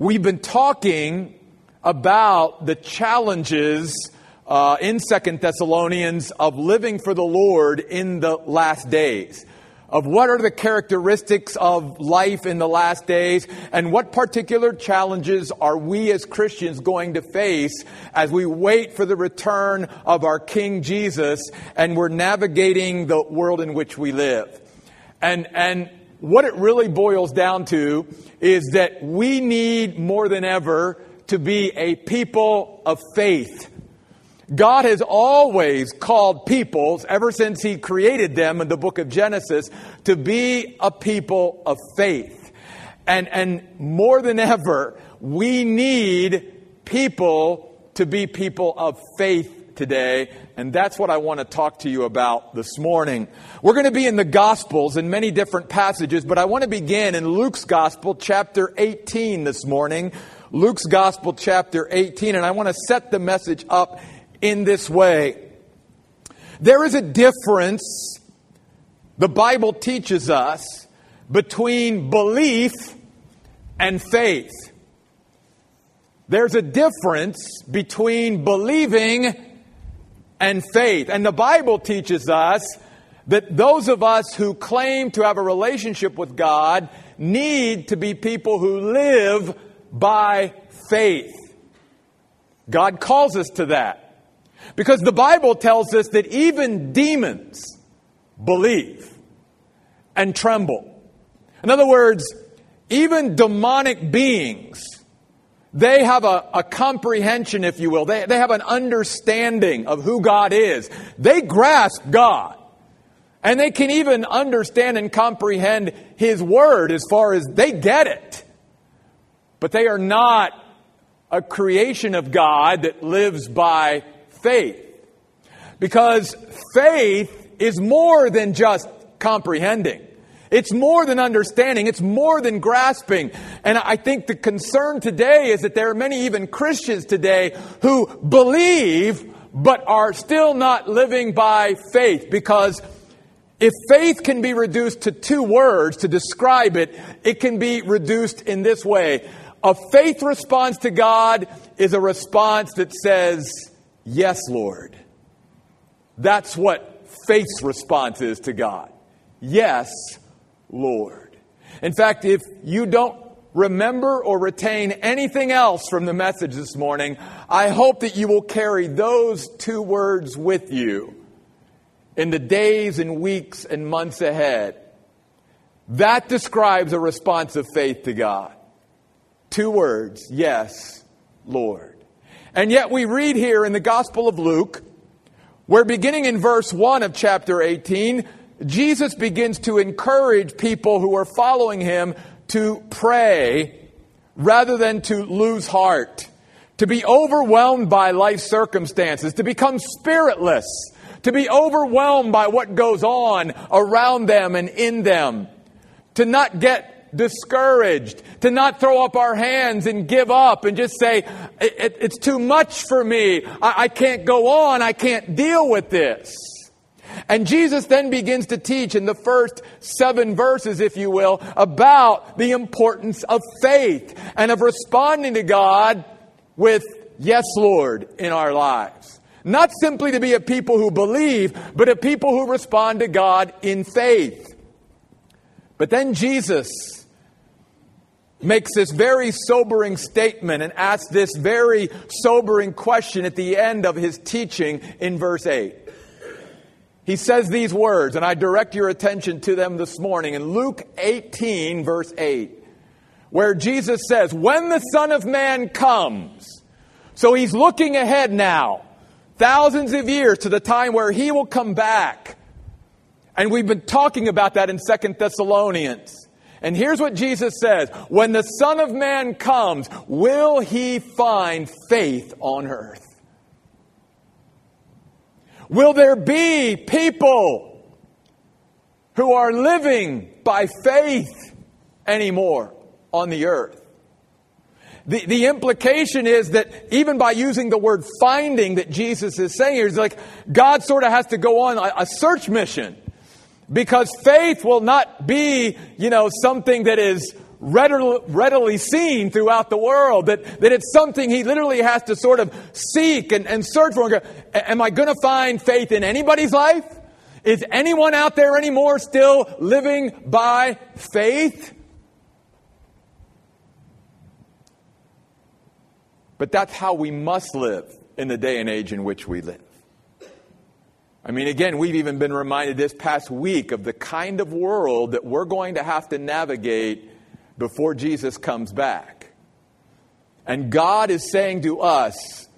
We've been talking about the challenges uh, in Second Thessalonians of living for the Lord in the last days. Of what are the characteristics of life in the last days, and what particular challenges are we as Christians going to face as we wait for the return of our King Jesus and we're navigating the world in which we live. And, and what it really boils down to is that we need more than ever to be a people of faith. God has always called peoples, ever since He created them in the book of Genesis, to be a people of faith. And, and more than ever, we need people to be people of faith today, and that's what I want to talk to you about this morning. We're going to be in the Gospels in many different passages, but I want to begin in Luke's Gospel, chapter 18 this morning. Luke's Gospel, chapter 18, and I want to set the message up in this way. There is a difference, the Bible teaches us, between belief and faith. There's a difference between believing and faith. And the Bible teaches us that those of us who claim to have a relationship with God need to be people who live by faith. God calls us to that. Because the Bible tells us that even demons believe and tremble. In other words, even demonic beings they have a, a, comprehension, if you will. They, they have an understanding of who God is. They grasp God. And they can even understand and comprehend His Word as far as they get it. But they are not a creation of God that lives by faith. Because faith is more than just comprehending. It's more than understanding. It's more than grasping. And I think the concern today is that there are many even Christians today who believe but are still not living by faith because if faith can be reduced to two words to describe it, it can be reduced in this way. A faith response to God is a response that says, Yes, Lord. That's what faith's response is to God. Yes, Lord. In fact, if you don't remember or retain anything else from the message this morning, I hope that you will carry those two words with you in the days and weeks and months ahead. That describes a response of faith to God. Two words, yes, Lord. And yet we read here in the Gospel of Luke, where beginning in verse 1 of chapter 18, Jesus begins to encourage people who are following him to pray rather than to lose heart, to be overwhelmed by life circumstances, to become spiritless, to be overwhelmed by what goes on around them and in them, to not get discouraged, to not throw up our hands and give up and just say, it, it, it's too much for me. I, I can't go on. I can't deal with this. And Jesus then begins to teach in the first seven verses, if you will, about the importance of faith and of responding to God with, yes, Lord, in our lives. Not simply to be a people who believe, but a people who respond to God in faith. But then Jesus makes this very sobering statement and asks this very sobering question at the end of his teaching in verse 8 he says these words, and I direct your attention to them this morning in Luke 18, verse 8, where Jesus says, When the Son of Man comes, so he's looking ahead now, thousands of years to the time where he will come back. And we've been talking about that in Second Thessalonians. And here's what Jesus says When the Son of Man comes, will he find faith on earth? Will there be people who are living by faith anymore on the earth? The, the implication is that even by using the word finding that Jesus is saying is like God sort of has to go on a, a search mission because faith will not be, you know, something that is readily seen throughout the world, that, that it's something he literally has to sort of seek and, and search for. Am I going to find faith in anybody's life? Is anyone out there anymore still living by faith? But that's how we must live in the day and age in which we live. I mean, again, we've even been reminded this past week of the kind of world that we're going to have to navigate before Jesus comes back. And God is saying to us,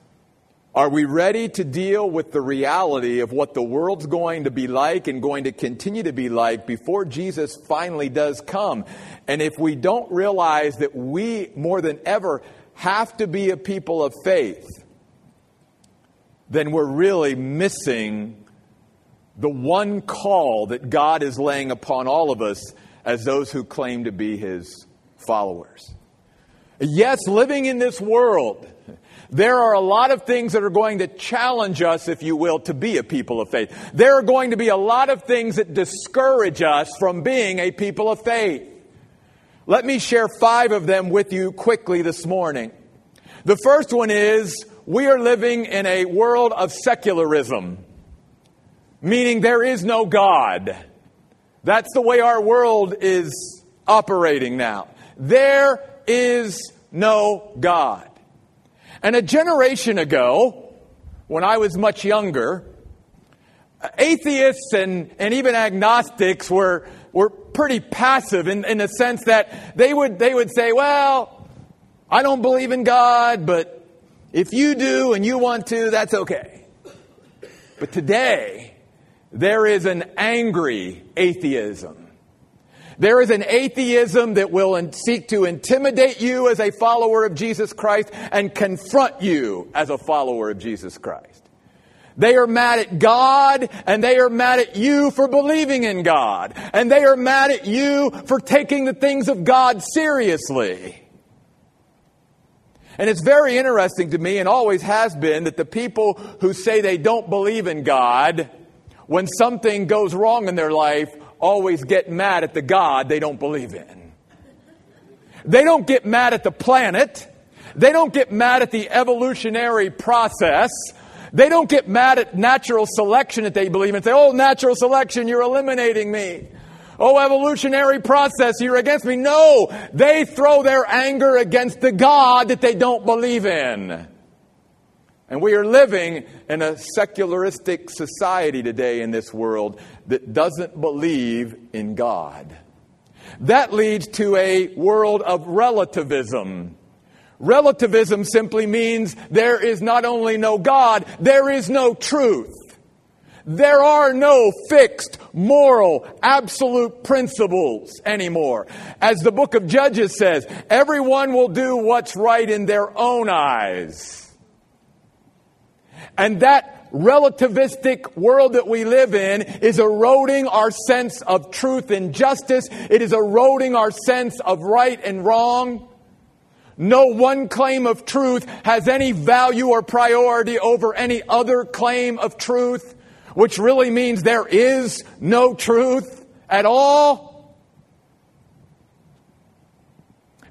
are we ready to deal with the reality of what the world's going to be like and going to continue to be like before Jesus finally does come? And if we don't realize that we, more than ever, have to be a people of faith, then we're really missing the one call that God is laying upon all of us as those who claim to be his followers. Yes, living in this world, there are a lot of things that are going to challenge us, if you will, to be a people of faith. There are going to be a lot of things that discourage us from being a people of faith. Let me share five of them with you quickly this morning. The first one is we are living in a world of secularism meaning there is no God. That's the way our world is operating now. There is no God. And a generation ago, when I was much younger, atheists and, and even agnostics were, were pretty passive in, in the sense that they would, they would say, well, I don't believe in God, but if you do and you want to, that's okay. But today, there is an angry atheism. There is an atheism that will seek to intimidate you as a follower of Jesus Christ and confront you as a follower of Jesus Christ. They are mad at God and they are mad at you for believing in God. And they are mad at you for taking the things of God seriously. And it's very interesting to me and always has been that the people who say they don't believe in God when something goes wrong in their life, always get mad at the God they don't believe in. They don't get mad at the planet. They don't get mad at the evolutionary process. They don't get mad at natural selection that they believe in say, oh, natural selection, you're eliminating me. Oh, evolutionary process, you're against me. No, they throw their anger against the God that they don't believe in. And we are living in a secularistic society today in this world that doesn't believe in God. That leads to a world of relativism. Relativism simply means there is not only no God, there is no truth. There are no fixed, moral, absolute principles anymore. As the book of Judges says, everyone will do what's right in their own eyes. And that relativistic world that we live in is eroding our sense of truth and justice. It is eroding our sense of right and wrong. No one claim of truth has any value or priority over any other claim of truth, which really means there is no truth at all.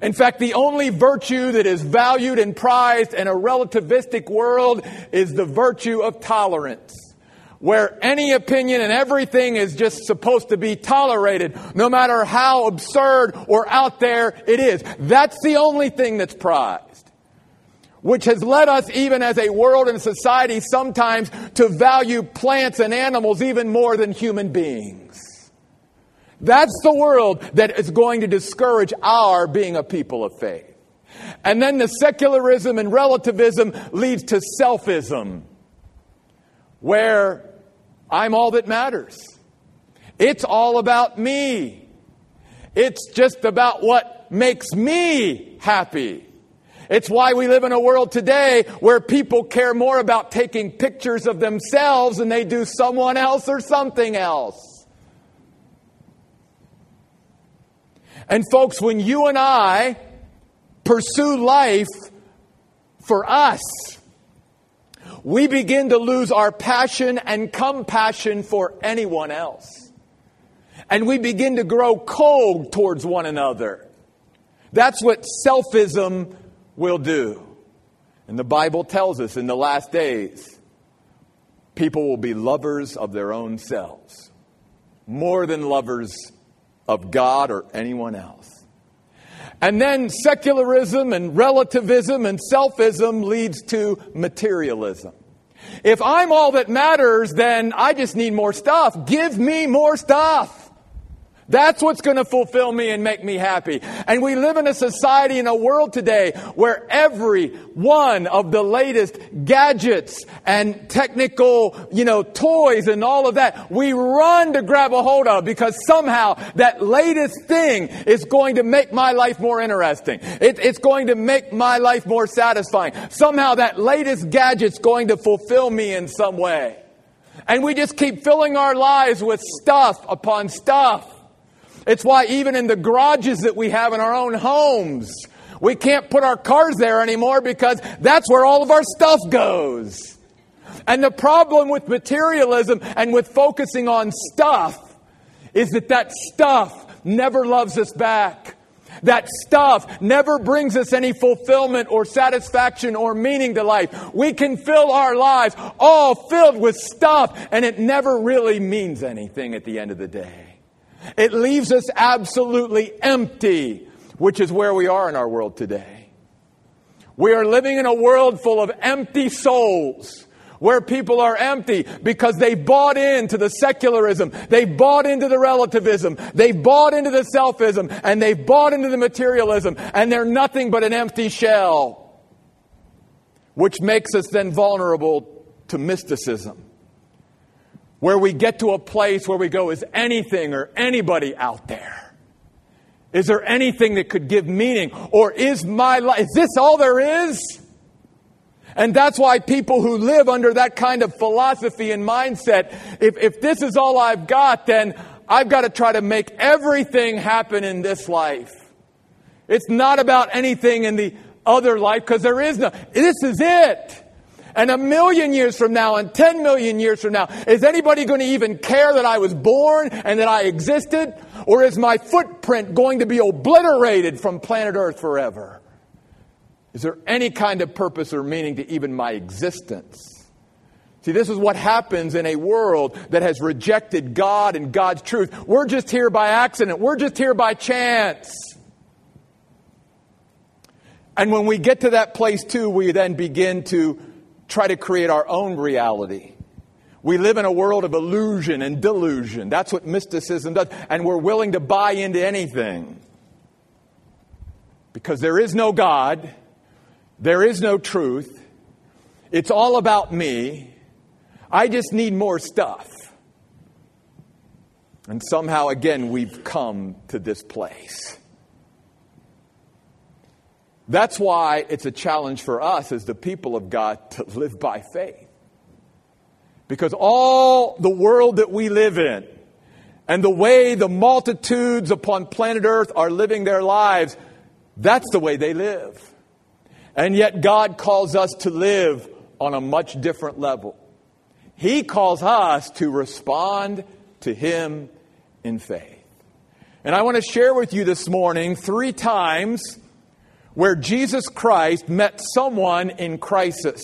In fact, the only virtue that is valued and prized in a relativistic world is the virtue of tolerance. Where any opinion and everything is just supposed to be tolerated, no matter how absurd or out there it is. That's the only thing that's prized. Which has led us, even as a world and society, sometimes to value plants and animals even more than human beings. That's the world that is going to discourage our being a people of faith. And then the secularism and relativism leads to selfism, where I'm all that matters. It's all about me. It's just about what makes me happy. It's why we live in a world today where people care more about taking pictures of themselves than they do someone else or something else. And folks, when you and I pursue life for us, we begin to lose our passion and compassion for anyone else. And we begin to grow cold towards one another. That's what selfism will do. And the Bible tells us in the last days, people will be lovers of their own selves more than lovers of God or anyone else. And then secularism and relativism and selfism leads to materialism. If I'm all that matters, then I just need more stuff. Give me more stuff. That's what's going to fulfill me and make me happy. And we live in a society, in a world today where every one of the latest gadgets and technical, you know, toys and all of that, we run to grab a hold of because somehow that latest thing is going to make my life more interesting. It, it's going to make my life more satisfying. Somehow that latest gadget's going to fulfill me in some way. And we just keep filling our lives with stuff upon stuff. It's why even in the garages that we have in our own homes, we can't put our cars there anymore because that's where all of our stuff goes. And the problem with materialism and with focusing on stuff is that that stuff never loves us back. That stuff never brings us any fulfillment or satisfaction or meaning to life. We can fill our lives all filled with stuff and it never really means anything at the end of the day. It leaves us absolutely empty, which is where we are in our world today. We are living in a world full of empty souls where people are empty because they bought into the secularism, they bought into the relativism, they bought into the selfism, and they bought into the materialism, and they're nothing but an empty shell, which makes us then vulnerable to mysticism where we get to a place where we go, is anything or anybody out there? Is there anything that could give meaning? Or is my life, is this all there is? And that's why people who live under that kind of philosophy and mindset, if, if this is all I've got, then I've got to try to make everything happen in this life. It's not about anything in the other life because there is no, this is it and a million years from now and 10 million years from now, is anybody going to even care that I was born and that I existed? Or is my footprint going to be obliterated from planet Earth forever? Is there any kind of purpose or meaning to even my existence? See, this is what happens in a world that has rejected God and God's truth. We're just here by accident. We're just here by chance. And when we get to that place too, we then begin to try to create our own reality. We live in a world of illusion and delusion. That's what mysticism does. And we're willing to buy into anything. Because there is no God, there is no truth. It's all about me. I just need more stuff. And somehow, again, we've come to this place. That's why it's a challenge for us as the people of God to live by faith. Because all the world that we live in and the way the multitudes upon planet Earth are living their lives, that's the way they live. And yet God calls us to live on a much different level. He calls us to respond to Him in faith. And I want to share with you this morning three times where Jesus Christ met someone in crisis.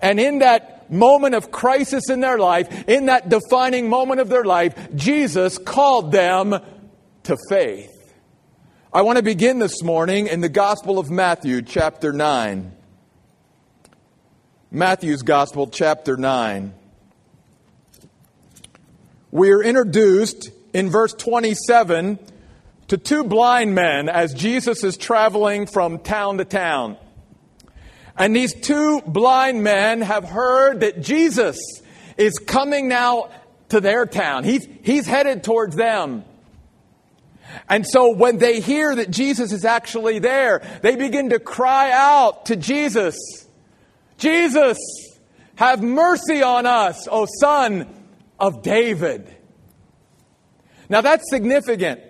And in that moment of crisis in their life, in that defining moment of their life, Jesus called them to faith. I want to begin this morning in the Gospel of Matthew, chapter 9. Matthew's Gospel, chapter 9. We are introduced in verse 27 to two blind men as Jesus is traveling from town to town. And these two blind men have heard that Jesus is coming now to their town. He's, he's headed towards them. And so when they hear that Jesus is actually there, they begin to cry out to Jesus, Jesus, have mercy on us, O son of David. Now that's significant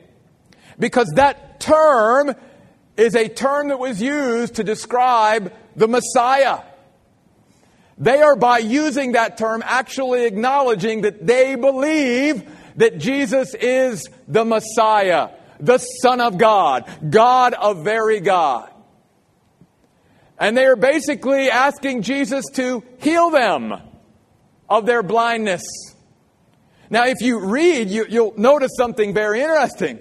because that term is a term that was used to describe the Messiah. They are, by using that term, actually acknowledging that they believe that Jesus is the Messiah, the Son of God, God of very God. And they are basically asking Jesus to heal them of their blindness. Now, if you read, you, will notice something very interesting.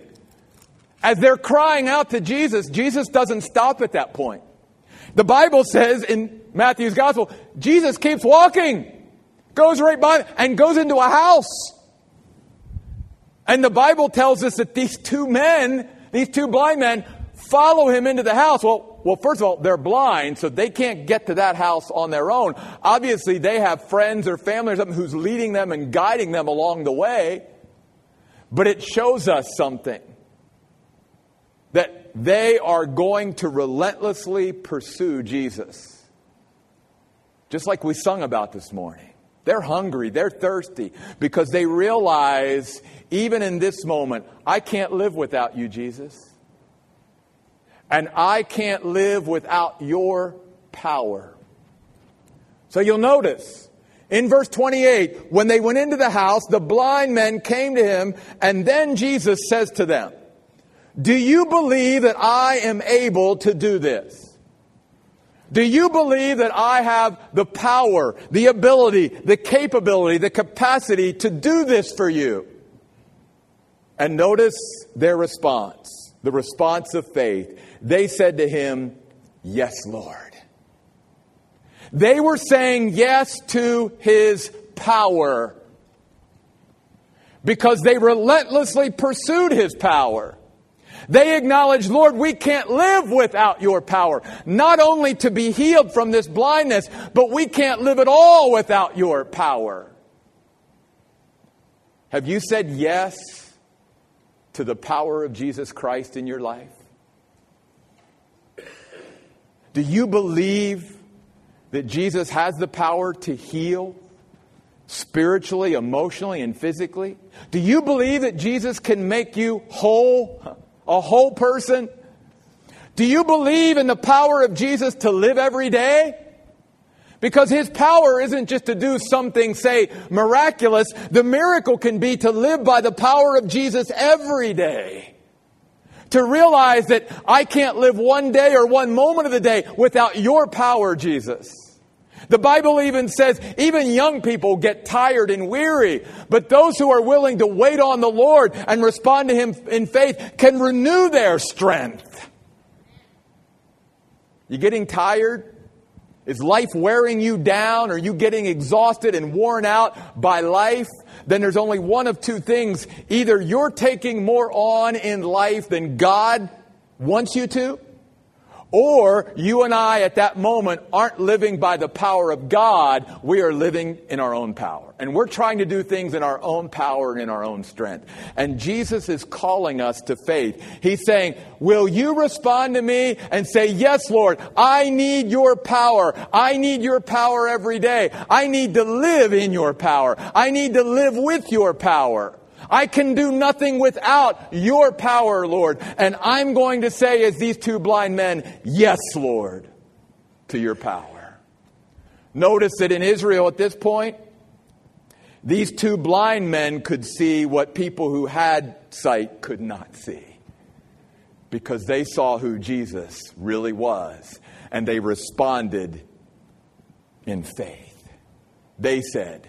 As they're crying out to Jesus, Jesus doesn't stop at that point. The Bible says in Matthew's gospel, Jesus keeps walking, goes right by, and goes into a house. And the Bible tells us that these two men, these two blind men, follow him into the house. Well, well, first of all, they're blind, so they can't get to that house on their own. Obviously, they have friends or family or something who's leading them and guiding them along the way. But it shows us something that they are going to relentlessly pursue Jesus. Just like we sung about this morning. They're hungry, they're thirsty because they realize, even in this moment, I can't live without you, Jesus. And I can't live without your power. So you'll notice in verse 28, when they went into the house, the blind men came to him, and then Jesus says to them, Do you believe that I am able to do this? Do you believe that I have the power, the ability, the capability, the capacity to do this for you? And notice their response, the response of faith. They said to him, Yes, Lord. They were saying yes to his power because they relentlessly pursued his power. They acknowledged, Lord, we can't live without your power. Not only to be healed from this blindness, but we can't live at all without your power. Have you said yes to the power of Jesus Christ in your life? Do you believe that Jesus has the power to heal spiritually, emotionally, and physically? Do you believe that Jesus can make you whole, a whole person? Do you believe in the power of Jesus to live every day? Because his power isn't just to do something, say, miraculous. The miracle can be to live by the power of Jesus every day to realize that I can't live one day or one moment of the day without your power, Jesus. The Bible even says even young people get tired and weary, but those who are willing to wait on the Lord and respond to Him in faith can renew their strength. You getting tired? Is life wearing you down? Are you getting exhausted and worn out by life? then there's only one of two things. Either you're taking more on in life than God wants you to, or you and I at that moment aren't living by the power of God. We are living in our own power. And we're trying to do things in our own power and in our own strength. And Jesus is calling us to faith. He's saying, Will you respond to me and say, Yes, Lord, I need your power. I need your power every day. I need to live in your power. I need to live with your power. I can do nothing without your power, Lord. And I'm going to say, as these two blind men, yes, Lord, to your power. Notice that in Israel at this point, these two blind men could see what people who had sight could not see because they saw who Jesus really was and they responded in faith. They said,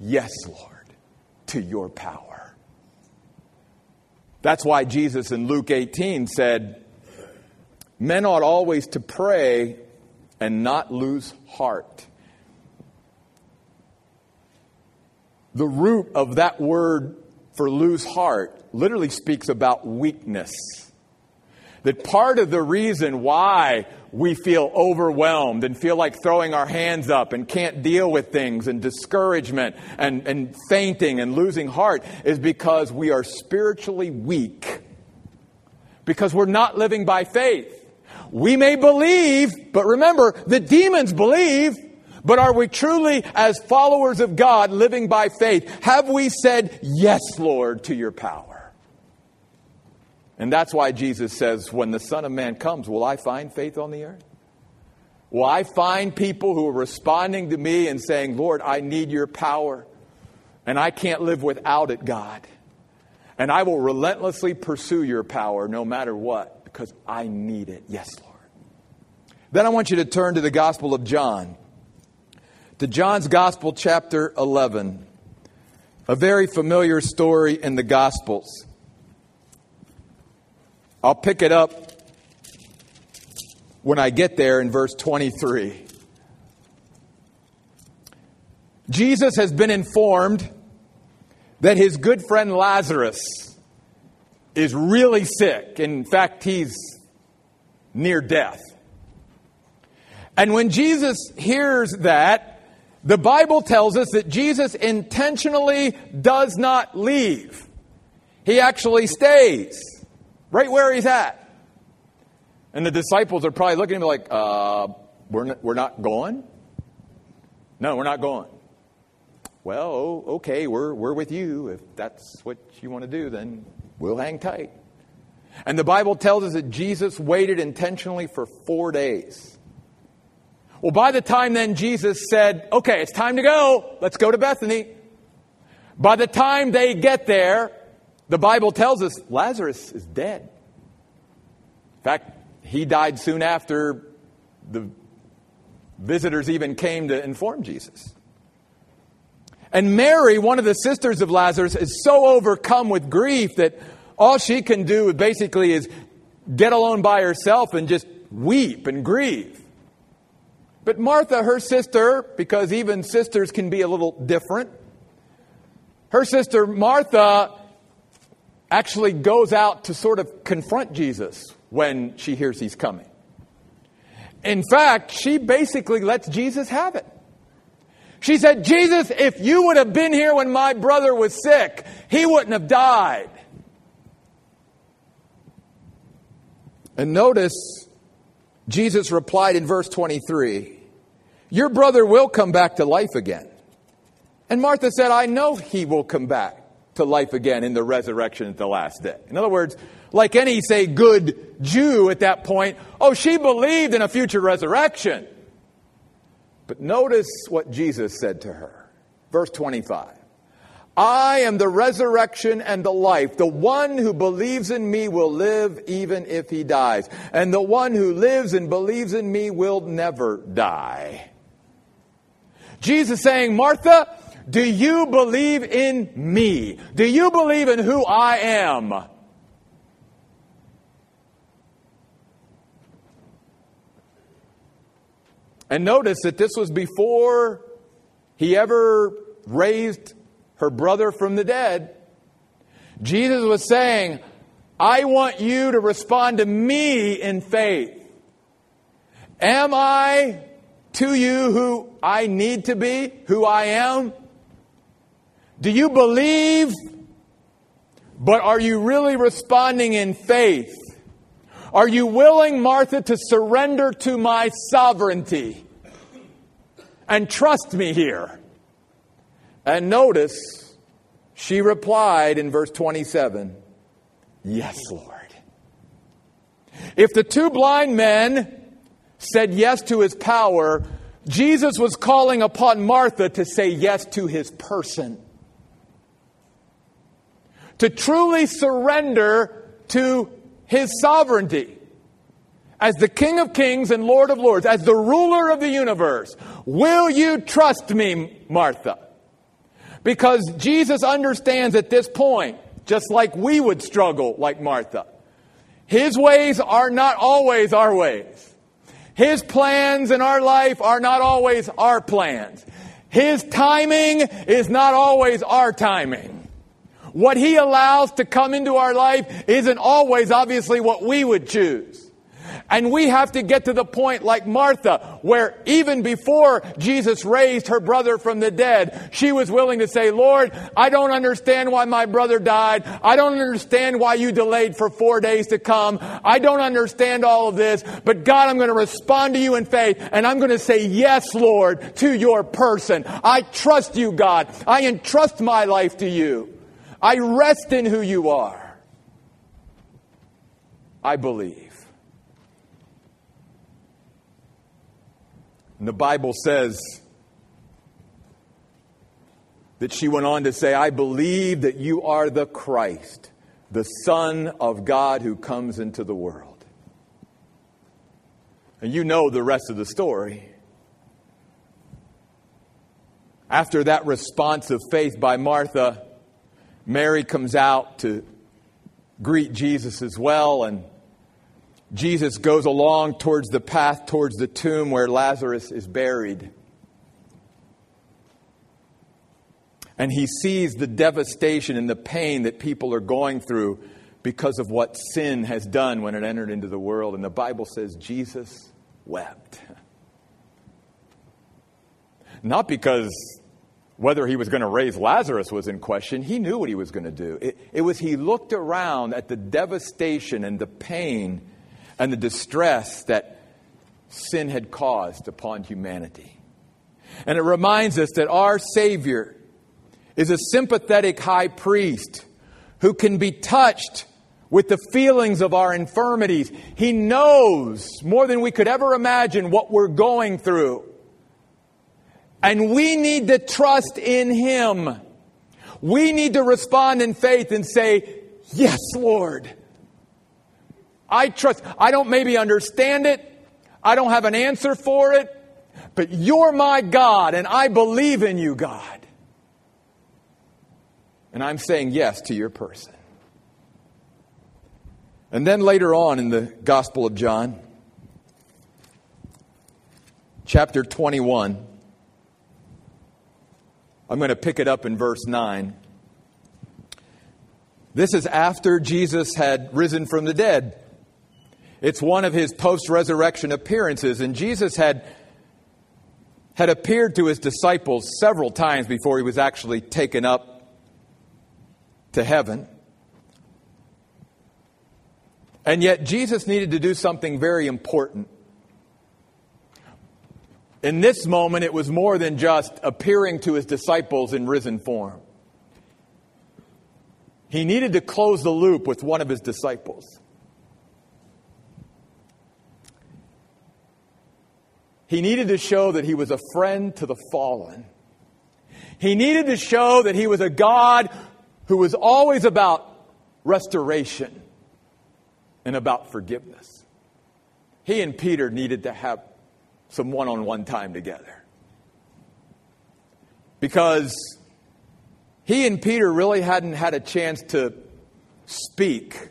Yes, Lord, to your power. That's why Jesus in Luke 18 said, Men ought always to pray and not lose heart. The root of that word for lose heart literally speaks about weakness. That part of the reason why we feel overwhelmed and feel like throwing our hands up and can't deal with things and discouragement and, and fainting and losing heart is because we are spiritually weak. Because we're not living by faith. We may believe, but remember, the demons believe. But are we truly, as followers of God, living by faith? Have we said, Yes, Lord, to your power? And that's why Jesus says, When the Son of Man comes, will I find faith on the earth? Will I find people who are responding to me and saying, Lord, I need your power, and I can't live without it, God? And I will relentlessly pursue your power no matter what, because I need it. Yes, Lord. Then I want you to turn to the Gospel of John, to John's Gospel, chapter 11. A very familiar story in the Gospels. I'll pick it up when I get there in verse 23. Jesus has been informed that his good friend Lazarus is really sick. In fact, he's near death. And when Jesus hears that, the Bible tells us that Jesus intentionally does not leave. He actually stays right where he's at. And the disciples are probably looking at him like, uh, we're, not, we're not going? No, we're not going. Well, okay, we're, we're with you. If that's what you want to do, then we'll hang tight. And the Bible tells us that Jesus waited intentionally for four days. Well, by the time then Jesus said, okay, it's time to go. Let's go to Bethany. By the time they get there, the Bible tells us Lazarus is dead. In fact, he died soon after the visitors even came to inform Jesus. And Mary, one of the sisters of Lazarus, is so overcome with grief that all she can do basically is get alone by herself and just weep and grieve. But Martha, her sister, because even sisters can be a little different, her sister Martha actually goes out to sort of confront Jesus when she hears he's coming. In fact, she basically lets Jesus have it. She said, Jesus, if you would have been here when my brother was sick, he wouldn't have died. And notice, Jesus replied in verse 23 Your brother will come back to life again. And Martha said, I know he will come back to life again in the resurrection at the last day. In other words, like any, say, good Jew at that point, oh, she believed in a future resurrection. But notice what Jesus said to her. Verse 25. I am the resurrection and the life. The one who believes in me will live even if he dies. And the one who lives and believes in me will never die. Jesus saying, Martha, do you believe in me? Do you believe in who I am? And notice that this was before he ever raised her brother from the dead. Jesus was saying, I want you to respond to me in faith. Am I to you who I need to be, who I am? Do you believe, but are you really responding in faith? Are you willing, Martha, to surrender to my sovereignty? and trust me here. And notice, she replied in verse 27 Yes, Lord. If the two blind men said yes to his power, Jesus was calling upon Martha to say yes to his person. To truly surrender to his sovereignty as the King of Kings and Lord of Lords, as the ruler of the universe, will you trust me, Martha? Because Jesus understands at this point, just like we would struggle like Martha, his ways are not always our ways. His plans in our life are not always our plans. His timing is not always our timing. What he allows to come into our life isn't always obviously what we would choose. And we have to get to the point like Martha, where even before Jesus raised her brother from the dead, she was willing to say, Lord, I don't understand why my brother died. I don't understand why you delayed for four days to come. I don't understand all of this, but God, I'm going to respond to you in faith and I'm going to say, yes, Lord, to your person. I trust you, God. I entrust my life to you. I rest in who you are. I believe. And the Bible says that she went on to say, I believe that you are the Christ, the Son of God who comes into the world. And you know the rest of the story. After that response of faith by Martha, Mary comes out to greet Jesus as well, and Jesus goes along towards the path towards the tomb where Lazarus is buried. And he sees the devastation and the pain that people are going through because of what sin has done when it entered into the world. And the Bible says Jesus wept. Not because whether he was going to raise Lazarus was in question. He knew what he was going to do. It, it, was he looked around at the devastation and the pain and the distress that sin had caused upon humanity. And it reminds us that our Savior is a sympathetic high priest who can be touched with the feelings of our infirmities. He knows more than we could ever imagine what we're going through. And we need to trust in Him. We need to respond in faith and say, Yes, Lord. I trust. I don't maybe understand it. I don't have an answer for it. But you're my God, and I believe in you, God. And I'm saying yes to your person. And then later on in the Gospel of John, chapter 21, I'm going to pick it up in verse 9. This is after Jesus had risen from the dead. It's one of his post resurrection appearances, and Jesus had, had appeared to his disciples several times before he was actually taken up to heaven. And yet, Jesus needed to do something very important. In this moment, it was more than just appearing to his disciples in risen form. He needed to close the loop with one of his disciples. He needed to show that he was a friend to the fallen. He needed to show that he was a God who was always about restoration and about forgiveness. He and Peter needed to have some one on one time together. Because he and Peter really hadn't had a chance to speak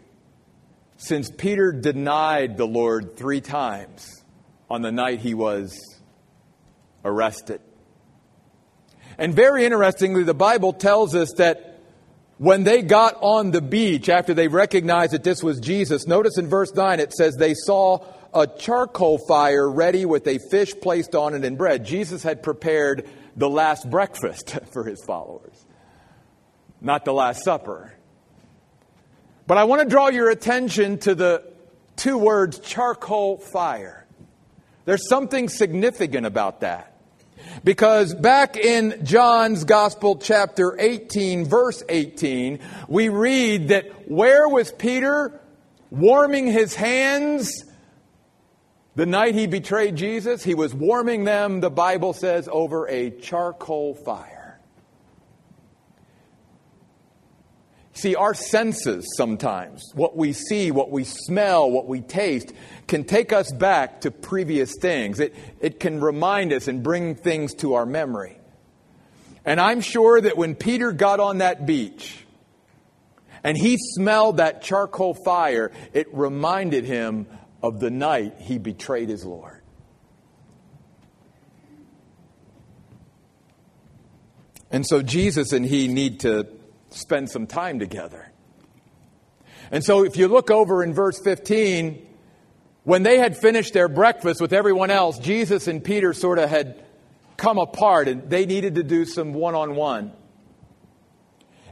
since Peter denied the Lord three times on the night he was arrested. And very interestingly, the Bible tells us that when they got on the beach after they recognized that this was Jesus, notice in verse 9 it says they saw a charcoal fire ready with a fish placed on it and bread. Jesus had prepared the last breakfast for his followers, not the Last Supper. But I want to draw your attention to the two words charcoal fire. There's something significant about that. Because back in John's Gospel, chapter 18, verse 18, we read that where was Peter warming his hands the night he betrayed Jesus, he was warming them, the Bible says, over a charcoal fire. See, our senses sometimes, what we see, what we smell, what we taste, can take us back to previous things. It, it can remind us and bring things to our memory. And I'm sure that when Peter got on that beach and he smelled that charcoal fire, it reminded him of the night he betrayed his Lord. And so Jesus and he need to spend some time together. And so if you look over in verse 15, when they had finished their breakfast with everyone else, Jesus and Peter sort of had come apart and they needed to do some one on one.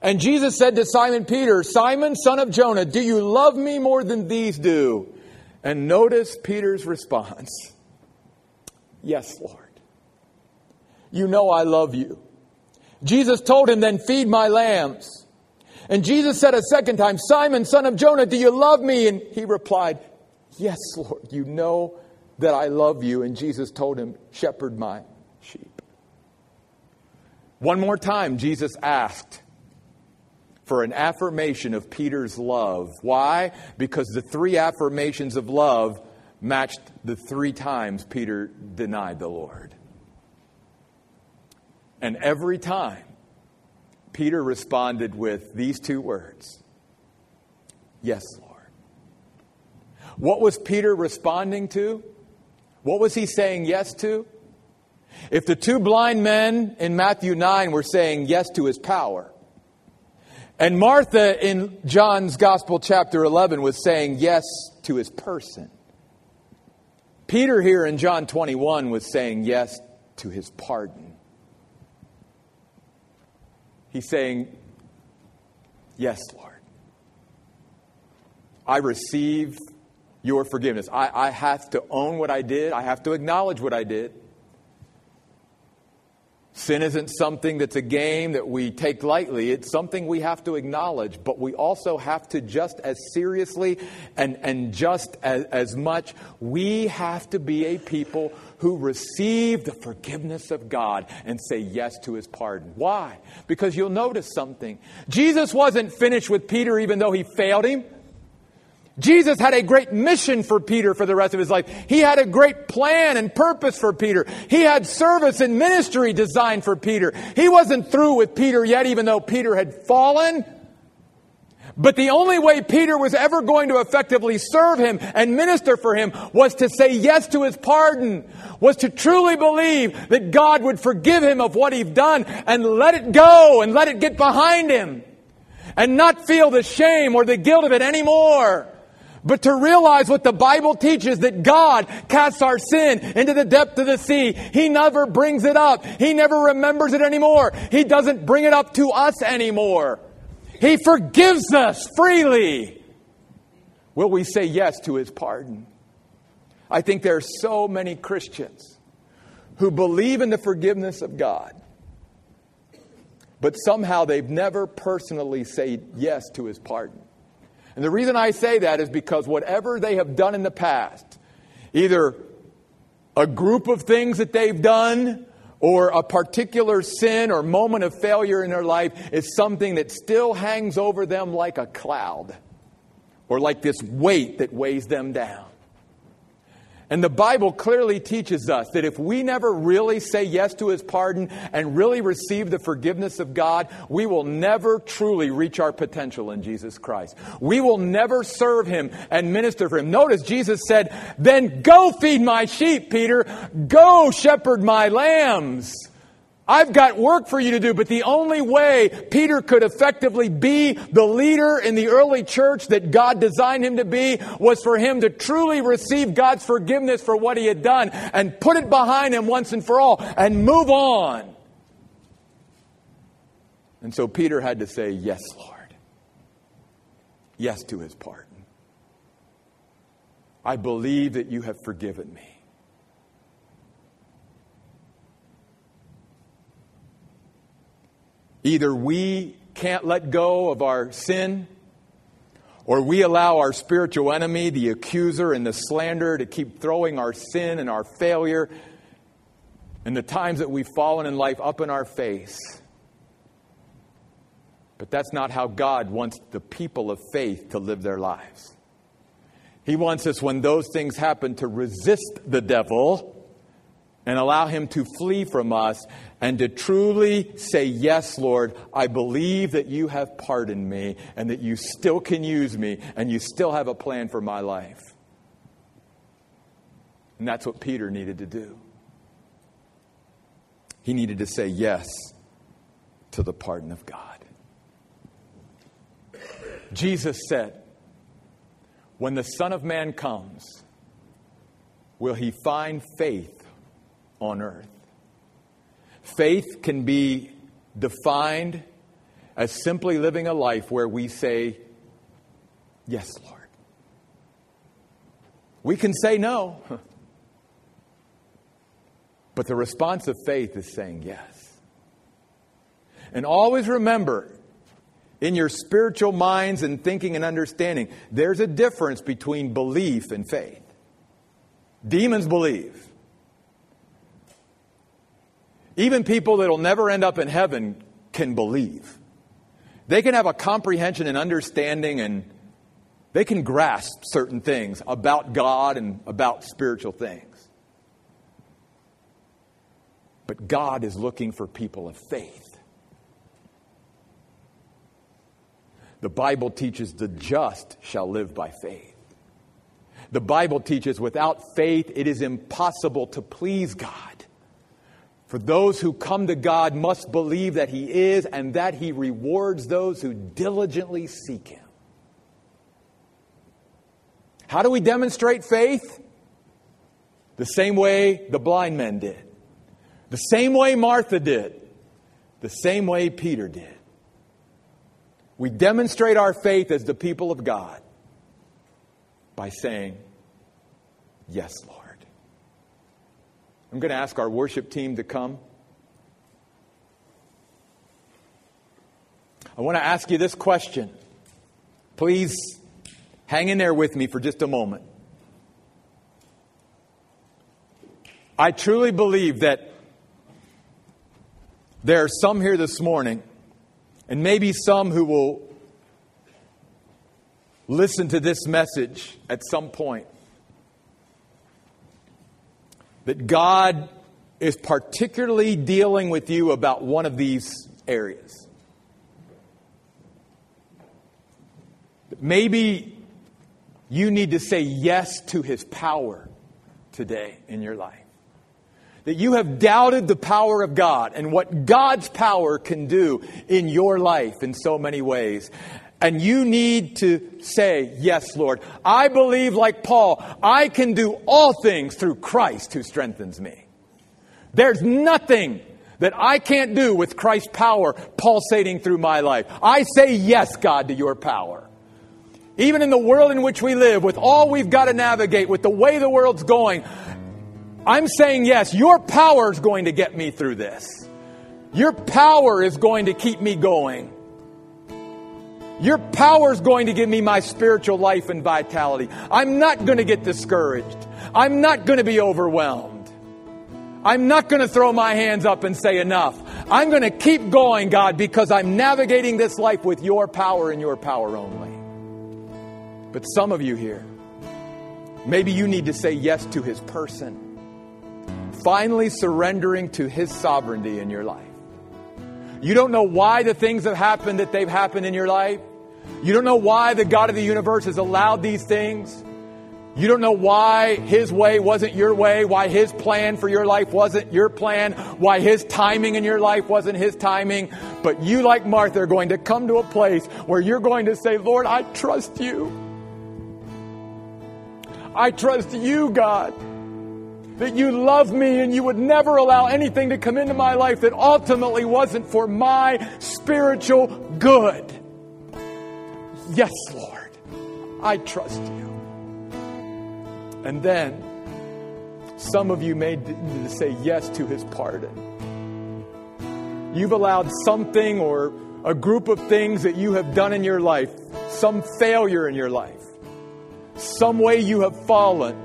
And Jesus said to Simon Peter, Simon, son of Jonah, do you love me more than these do? And notice Peter's response Yes, Lord. You know I love you. Jesus told him, Then feed my lambs. And Jesus said a second time, Simon, son of Jonah, do you love me? And he replied, Yes, Lord, you know that I love you. And Jesus told him, Shepherd my sheep. One more time, Jesus asked for an affirmation of Peter's love. Why? Because the three affirmations of love matched the three times Peter denied the Lord. And every time, Peter responded with these two words Yes, Lord. What was Peter responding to? What was he saying yes to? If the two blind men in Matthew 9 were saying yes to his power, and Martha in John's Gospel, chapter 11, was saying yes to his person, Peter here in John 21 was saying yes to his pardon. He's saying, Yes, Lord. I receive your forgiveness. I, I have to own what I did, I have to acknowledge what I did. Sin isn't something that's a game that we take lightly. It's something we have to acknowledge, but we also have to just as seriously and, and just as, as much, we have to be a people who receive the forgiveness of God and say yes to his pardon. Why? Because you'll notice something. Jesus wasn't finished with Peter even though he failed him. Jesus had a great mission for Peter for the rest of his life. He had a great plan and purpose for Peter. He had service and ministry designed for Peter. He wasn't through with Peter yet, even though Peter had fallen. But the only way Peter was ever going to effectively serve him and minister for him was to say yes to his pardon, was to truly believe that God would forgive him of what he'd done and let it go and let it get behind him and not feel the shame or the guilt of it anymore. But to realize what the Bible teaches that God casts our sin into the depth of the sea. He never brings it up. He never remembers it anymore. He doesn't bring it up to us anymore. He forgives us freely. Will we say yes to his pardon? I think there are so many Christians who believe in the forgiveness of God, but somehow they've never personally said yes to his pardon. And the reason I say that is because whatever they have done in the past, either a group of things that they've done or a particular sin or moment of failure in their life is something that still hangs over them like a cloud or like this weight that weighs them down. And the Bible clearly teaches us that if we never really say yes to His pardon and really receive the forgiveness of God, we will never truly reach our potential in Jesus Christ. We will never serve Him and minister for Him. Notice Jesus said, Then go feed my sheep, Peter. Go shepherd my lambs. I've got work for you to do, but the only way Peter could effectively be the leader in the early church that God designed him to be was for him to truly receive God's forgiveness for what he had done and put it behind him once and for all and move on. And so Peter had to say, Yes, Lord. Yes to his pardon. I believe that you have forgiven me. Either we can't let go of our sin, or we allow our spiritual enemy, the accuser and the slanderer, to keep throwing our sin and our failure and the times that we've fallen in life up in our face. But that's not how God wants the people of faith to live their lives. He wants us, when those things happen, to resist the devil and allow him to flee from us and to truly say, Yes, Lord, I believe that you have pardoned me and that you still can use me and you still have a plan for my life. And that's what Peter needed to do. He needed to say yes to the pardon of God. Jesus said, When the Son of Man comes, will he find faith on earth. Faith can be defined as simply living a life where we say, Yes, Lord. We can say no. But the response of faith is saying yes. And always remember, in your spiritual minds and thinking and understanding, there's a difference between belief and faith. Demons believe. Even people that will never end up in heaven can believe. They can have a comprehension and understanding and they can grasp certain things about God and about spiritual things. But God is looking for people of faith. The Bible teaches the just shall live by faith. The Bible teaches without faith it is impossible to please God. For those who come to God must believe that He is and that He rewards those who diligently seek Him. How do we demonstrate faith? The same way the blind men did, the same way Martha did, the same way Peter did. We demonstrate our faith as the people of God by saying, Yes, Lord. I'm going to ask our worship team to come. I want to ask you this question. Please hang in there with me for just a moment. I truly believe that there are some here this morning and maybe some who will listen to this message at some point that God is particularly dealing with you about one of these areas. Maybe you need to say yes to his power today in your life that you have doubted the power of God and what God's power can do in your life in so many ways. And you need to say, Yes, Lord. I believe, like Paul, I can do all things through Christ who strengthens me. There's nothing that I can't do with Christ's power pulsating through my life. I say yes, God, to your power. Even in the world in which we live, with all we've got to navigate, with the way the world's going, I'm saying yes, your power is going to get me through this. Your power is going to keep me going. Your power is going to give me my spiritual life and vitality. I'm not going to get discouraged. I'm not going to be overwhelmed. I'm not going to throw my hands up and say enough. I'm going to keep going, God, because I'm navigating this life with your power and your power only. But some of you here, maybe you need to say yes to his person finally surrendering to His sovereignty in your life. You don't know why the things have happened that they've happened in your life. You don't know why the God of the universe has allowed these things. You don't know why His way wasn't your way, why His plan for your life wasn't your plan, why His timing in your life wasn't His timing. But you, like Martha, are going to come to a place where you're going to say, Lord, I trust you. I trust you, God that you love me and you would never allow anything to come into my life that ultimately wasn't for my spiritual good. Yes, Lord, I trust you. And then some of you may say yes to his pardon. You've allowed something or a group of things that you have done in your life, some failure in your life, some way you have fallen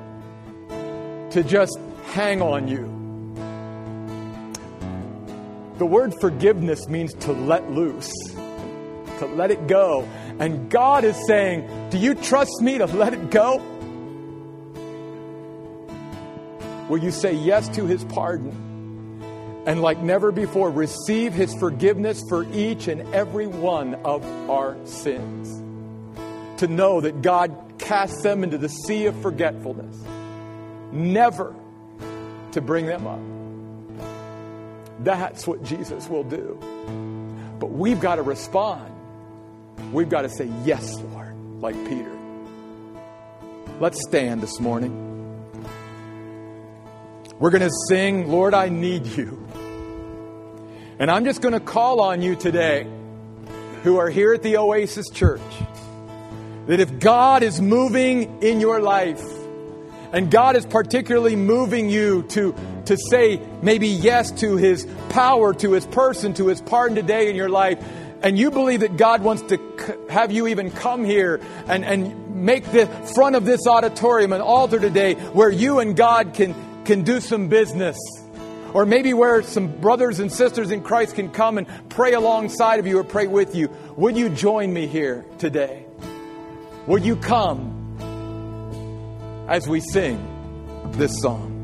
to just hang on you. The word forgiveness means to let loose, to let it go. And God is saying, Do you trust me to let it go? Will you say yes to his pardon? And like never before, receive his forgiveness for each and every one of our sins. To know that God casts them into the sea of forgetfulness. Never to bring them up. That's what Jesus will do. But we've got to respond. We've got to say, Yes, Lord, like Peter. Let's stand this morning. We're going to sing, Lord, I need you. And I'm just going to call on you today who are here at the Oasis Church that if God is moving in your life, and God is particularly moving you to, to say maybe yes to His power, to His person, to His pardon today in your life. And you believe that God wants to have you even come here and, and make the front of this auditorium an altar today where you and God can, can do some business. or maybe where some brothers and sisters in Christ can come and pray alongside of you or pray with you, would you join me here today? Would you come as we sing this song?